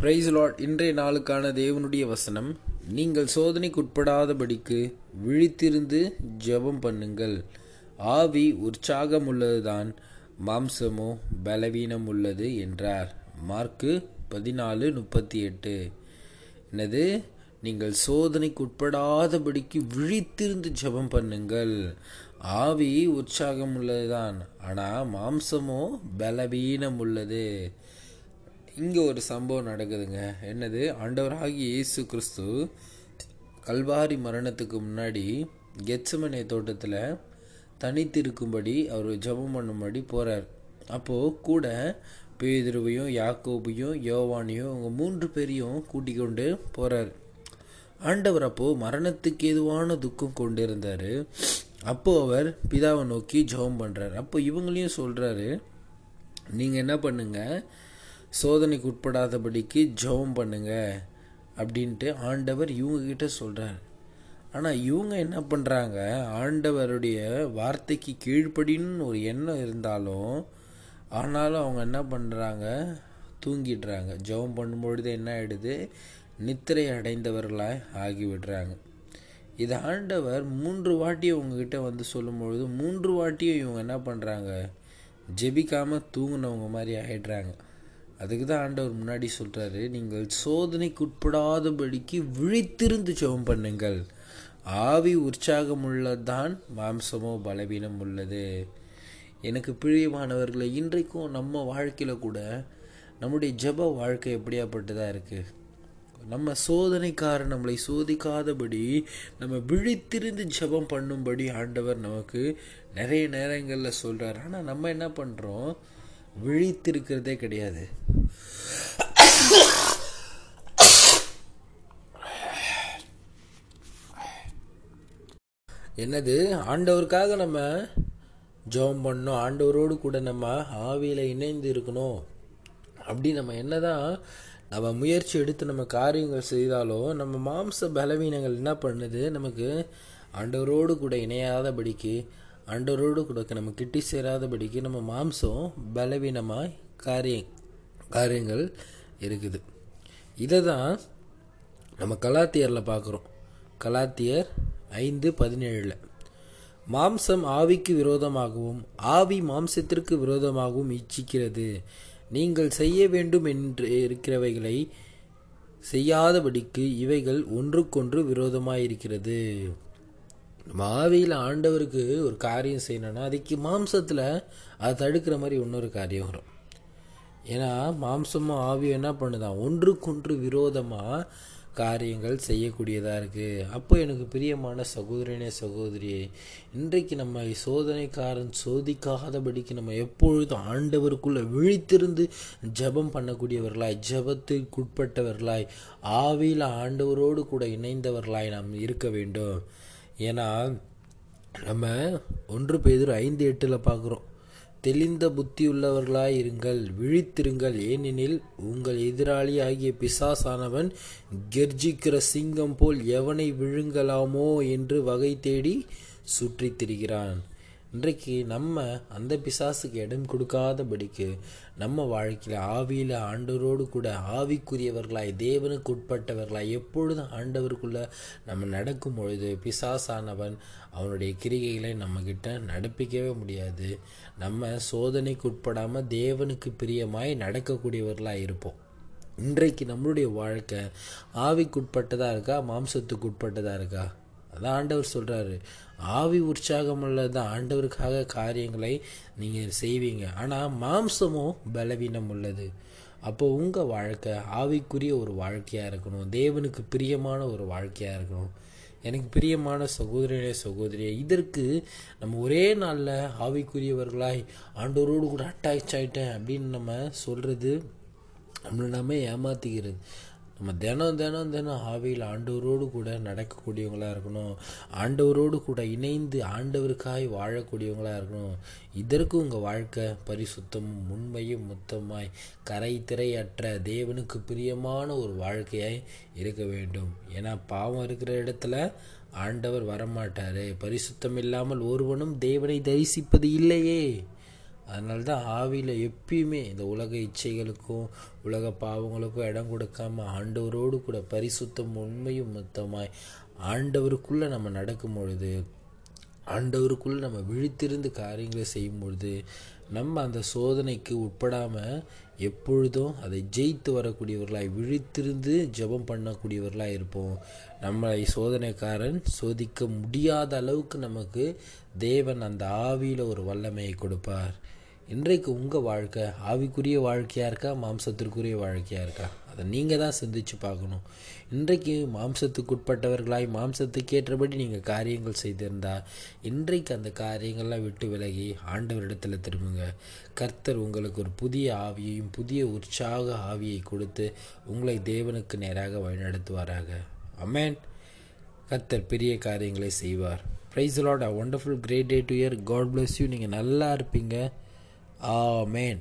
Price Lord இன்றைய நாளுக்கான தேவனுடைய வசனம் நீங்கள் சோதனைக்குட்படாதபடிக்கு விழித்திருந்து ஜெபம் பண்ணுங்கள். ஆவி உற்சாகம் உள்ளதுதான் மாம்சமோ பலவீனம் உள்ளது என்றார். மார்க்கு பதினாலு முப்பத்தி எட்டு. என்னது? நீங்கள் சோதனைக்குட்படாதபடிக்கு விழித்திருந்து ஜெபம் பண்ணுங்கள். ஆவி உற்சாகம் உள்ளதுதான் ஆனால் மாம்சமோ பலவீனம் உள்ளது இங்கே ஒரு சம்பவம் நடக்குதுங்க. என்னது? ஆண்டவராகி இயேசு கிறிஸ்து கல்வாரி மரணத்துக்கு முன்னாடி கெச்சமனை தோட்டத்தில் தனித்திருக்கும்படி அவர் ஜெபம் பண்ணும்படி போகிறார் அப்போது கூட பேதுருவையும் யாக்கோபையும் யோவானையும் அவங்க மூன்று பேரையும் கூட்டிக் கொண்டு போகிறார் ஆண்டவர் அப்போது மரணத்துக்கு எதுவான துக்கம் கொண்டு இருந்தார் அப்போது அவர் பிதாவை நோக்கி ஜெபம் பண்ணுறார் அப்போ இவங்களையும் சொல்கிறாரு நீங்கள் என்ன பண்ணுங்கள் சோதனைக்கு உட்படாதபடிக்கு ஜெபம் பண்ணுங்க அப்படின்ட்டு ஆண்டவர் இவங்கக்கிட்ட சொல்கிறார் ஆனால் இவங்க என்ன பண்ணுறாங்க ஆண்டவருடைய வார்த்தைக்கு கீழ்ப்படின்னு ஒரு எண்ணம் இருந்தாலும் ஆனாலும் அவங்க என்ன பண்ணுறாங்க தூங்கிடுறாங்க. ஜெபம் பண்ணும்பொழுது என்ன ஆகிடுது நித்திரை அடைந்தவர்களாக ஆகிவிடுறாங்க. இது ஆண்டவர் மூன்று வாட்டி உங்ககிட்ட வந்து சொல்லும்பொழுது மூன்று வாட்டியும் இவங்க என்ன பண்ணுறாங்க ஜெபிக்காமல் தூங்கினவங்க மாதிரி ஆகிடுறாங்க அதுக்கு தான் ஆண்டவர் முன்னாடி சொல்கிறாரு நீங்கள் சோதனைக்குட்படாதபடிக்கு விழித்திருந்து ஜெபம் பண்ணுங்கள். ஆவி உற்சாகம் உள்ளதான் மாம்சமோ பலவீனம் உள்ளது. எனக்கு பிரியமானவர்களை இன்றைக்கும் நம்ம வாழ்க்கையில் கூட நம்முடைய ஜெப வாழ்க்கை எப்படியாப்பட்டதாக இருக்குது நம்ம சோதனைக்காரர் நம்மளை சோதிக்காதபடி நம்ம விழித்திருந்து ஜெபம் பண்ணும்படி ஆண்டவர் நமக்கு நிறைய நேரங்களில் சொல்கிறார் ஆனால் நம்ம என்ன பண்ணுறோம் விழித்திருக்கிறதே கிடையாது. என்னது? ஆண்டவருக்காக நம்ம ஜெபம் பண்ணோம் ஆண்டவரோடு கூட நம்ம ஆவியில் இணைந்து இருக்கணும். அப்படி நம்ம என்னதான் நம்ம முயற்சி எடுத்து நம்ம காரியங்கள் செய்தாலும் நம்ம மாம்ச பலவீனங்கள் என்ன பண்ணுது? நமக்கு ஆண்டவரோடு கூட இணையாதபடிக்கு ஆண்டவரோடு கூட நம்ம கிட்டி சேராதபடிக்கு நம்ம மாம்சம் பலவீனமாய் காரிய காரியங்கள் இருக்குது. இதை தான் நம்ம கலாத்தியரில் பார்க்குறோம் கலாத்தியர் ஐந்து பதினேழில் மாம்சம் ஆவிக்கு விரோதமாகவும் ஆவி மாம்சத்திற்கு விரோதமாகவும் இச்சிக்கிறது. நீங்கள் செய்ய வேண்டும் என்று இருக்கிறவைகளை செய்யாதபடிக்கு இவைகள் ஒன்றுக்கொன்று விரோதமாயிருக்கிறது. நம்ம ஆவியில் ஆண்டவருக்கு ஒரு காரியம் செய்யணும்னா அதுக்கு மாம்சத்தில் அதை தடுக்கிற மாதிரி இன்னொரு காரியம் வரும். ஏன்னா மாம்சமும் ஆவியும் என்ன பண்ணுதான் ஒன்றுக்கொன்று விரோதமாக காரியங்கள் செய்யக்கூடியதாக இருக்குது அப்போ எனக்கு பிரியமான சகோதரனே சகோதரியே இன்றைக்கு நம்ம சோதனைக்காரன் சோதிக்காதபடிக்கு நம்ம எப்பொழுதும் ஆண்டவருக்குள்ளே விழித்திருந்து ஜபம் பண்ணக்கூடியவர்களாய் ஜபத்திற்குட்பட்டவர்களாய் ஆவியில் ஆண்டவரோடு கூட இணைந்தவர்களாய் நாம் இருக்க வேண்டும். ஏன்னா நம்ம ஒன்று பேதர் ஐந்து எட்டில் பார்க்குறோம் தெளிந்த புத்தியுள்ளவர்களாய் இருங்கள் விழித்திருங்கள். ஏனெனில் உங்கள் எதிராளி ஆகிய பிசாசானவன் கெர்ஜிக்கிற சிங்கம் போல் எவனை விழுங்கலாமோ என்று வகை தேடி சுற்றித் திரிகிறான். இன்றைக்கு நம்ம அந்த பிசாசுக்கு இடம் கொடுக்காதபடிக்கு நம்ம வாழ்க்கையில் ஆவியில் ஆண்டவரோடு கூட ஆவிக்குரியவர்களாய் தேவனுக்கு உட்பட்டவர்களாய் எப்பொழுதும் ஆண்டவருக்குள்ள நம்ம நடக்கும் பொழுது பிசாசானவன் அவனுடைய கிரிகைகளை நம்மக்கிட்ட நடப்பிக்கவே முடியாது. நம்ம சோதனைக்கு உட்படாமல் தேவனுக்கு பிரியமாய் நடக்கக்கூடியவர்களாக இருப்போம். இன்றைக்கு நம்மளுடைய வாழ்க்கை ஆவிக்குட்பட்டதாக இருக்கா மாம்சத்துக்கு உட்பட்டதாக இருக்கா? அதான் ஆண்டவர் சொல்கிறாரு ஆவி உற்சாகம் உள்ளது ஆண்டவருக்காக காரியங்களை நீங்கள் செய்வீங்க. ஆனால் மாம்சமும் பலவீனம் உள்ளது. அப்போ உங்கள் வாழ்க்கை ஆவிக்குரிய ஒரு வாழ்க்கையாக இருக்கணும். தேவனுக்கு பிரியமான ஒரு வாழ்க்கையாக இருக்கணும். எனக்கு பிரியமான சகோதரனே சகோதரியே இதற்கு நம்ம ஒரே நாளில் ஆவிக்குரியவர்களாய் ஆண்டவரோடு கூட அட்டாச் ஆகிட்டேன் அப்படின்னு நம்ம சொல்கிறது நம்மளை நம்ம ஏமாற்றிக்கிறது நம்ம தினம் தினம் தினம் ஆவியில் ஆண்டவரோடு கூட நடக்கக்கூடியவங்களாக இருக்கணும். ஆண்டவரோடு கூட இணைந்து ஆண்டவருக்காய் வாழக்கூடியவங்களாக இருக்கணும். இதற்கு உங்கள் வாழ்க்கை பரிசுத்தமும் உண்மையும் மொத்தமாய் கரை திரையற்ற தேவனுக்கு பிரியமான ஒரு வாழ்க்கையாய் இருக்க வேண்டும். ஏன்னா பாவம் இருக்கிற இடத்துல ஆண்டவர் வரமாட்டார். பரிசுத்தம் இல்லாமல் ஒருவனும் தேவனை தரிசிப்பது இல்லையே. அதனால தான் ஆவியில் எப்பயுமே இந்த உலக இச்சைகளுக்கும் உலக பாவங்களுக்கும் இடம் கொடுக்காம ஆண்டவரோடு கூட பரிசுத்தம் உண்மையும் மொத்தமாய் ஆண்டவருக்குள்ளே நம்ம நடக்கும் பொழுது ஆண்டவருக்குள்ளே நம்ம விழித்திருந்து காரியங்களை செய்யும் பொழுது நம்ம அந்த சோதனைக்கு உட்படாமல் எப்பொழுதும் அதை ஜெயித்து வரக்கூடியவர்களாய் விழித்திருந்து ஜெபம் பண்ணக்கூடியவர்களாக இருப்போம். நம்மளை சோதனைக்காரன் சோதிக்க முடியாத அளவுக்கு நமக்கு தேவன் அந்த ஆவியில் ஒரு வல்லமையை கொடுப்பார். இன்றைக்கு உங்கள் வாழ்க்கை ஆவிக்குரிய வாழ்க்கையாக இருக்கா மாம்சத்திற்குரிய வாழ்க்கையாக இருக்கா? அதை நீங்கள் தான் சிந்திச்சு பார்க்கணும். இன்றைக்கு மாம்சத்துக்கு உட்பட்டவர்களாய் மாம்சத்துக்கு ஏற்றபடி நீங்கள் காரியங்கள் செய்திருந்தால் இன்றைக்கு அந்த காரியங்கள்லாம் விட்டு விலகி ஆண்டவரிடத்தில் திரும்புங்க. கர்த்தர் உங்களுக்கு ஒரு புதிய ஆவியையும் புதிய உற்சாக ஆவியை கொடுத்து உங்களை தேவனுக்கு நேராக வழிநடத்துவாராக. அமேன் கர்த்தர் பெரிய காரியங்களை செய்வார். Praise Lord a wonderful great day to year God bless you நீங்கள் நல்லா இருப்பீங்க. Oh man,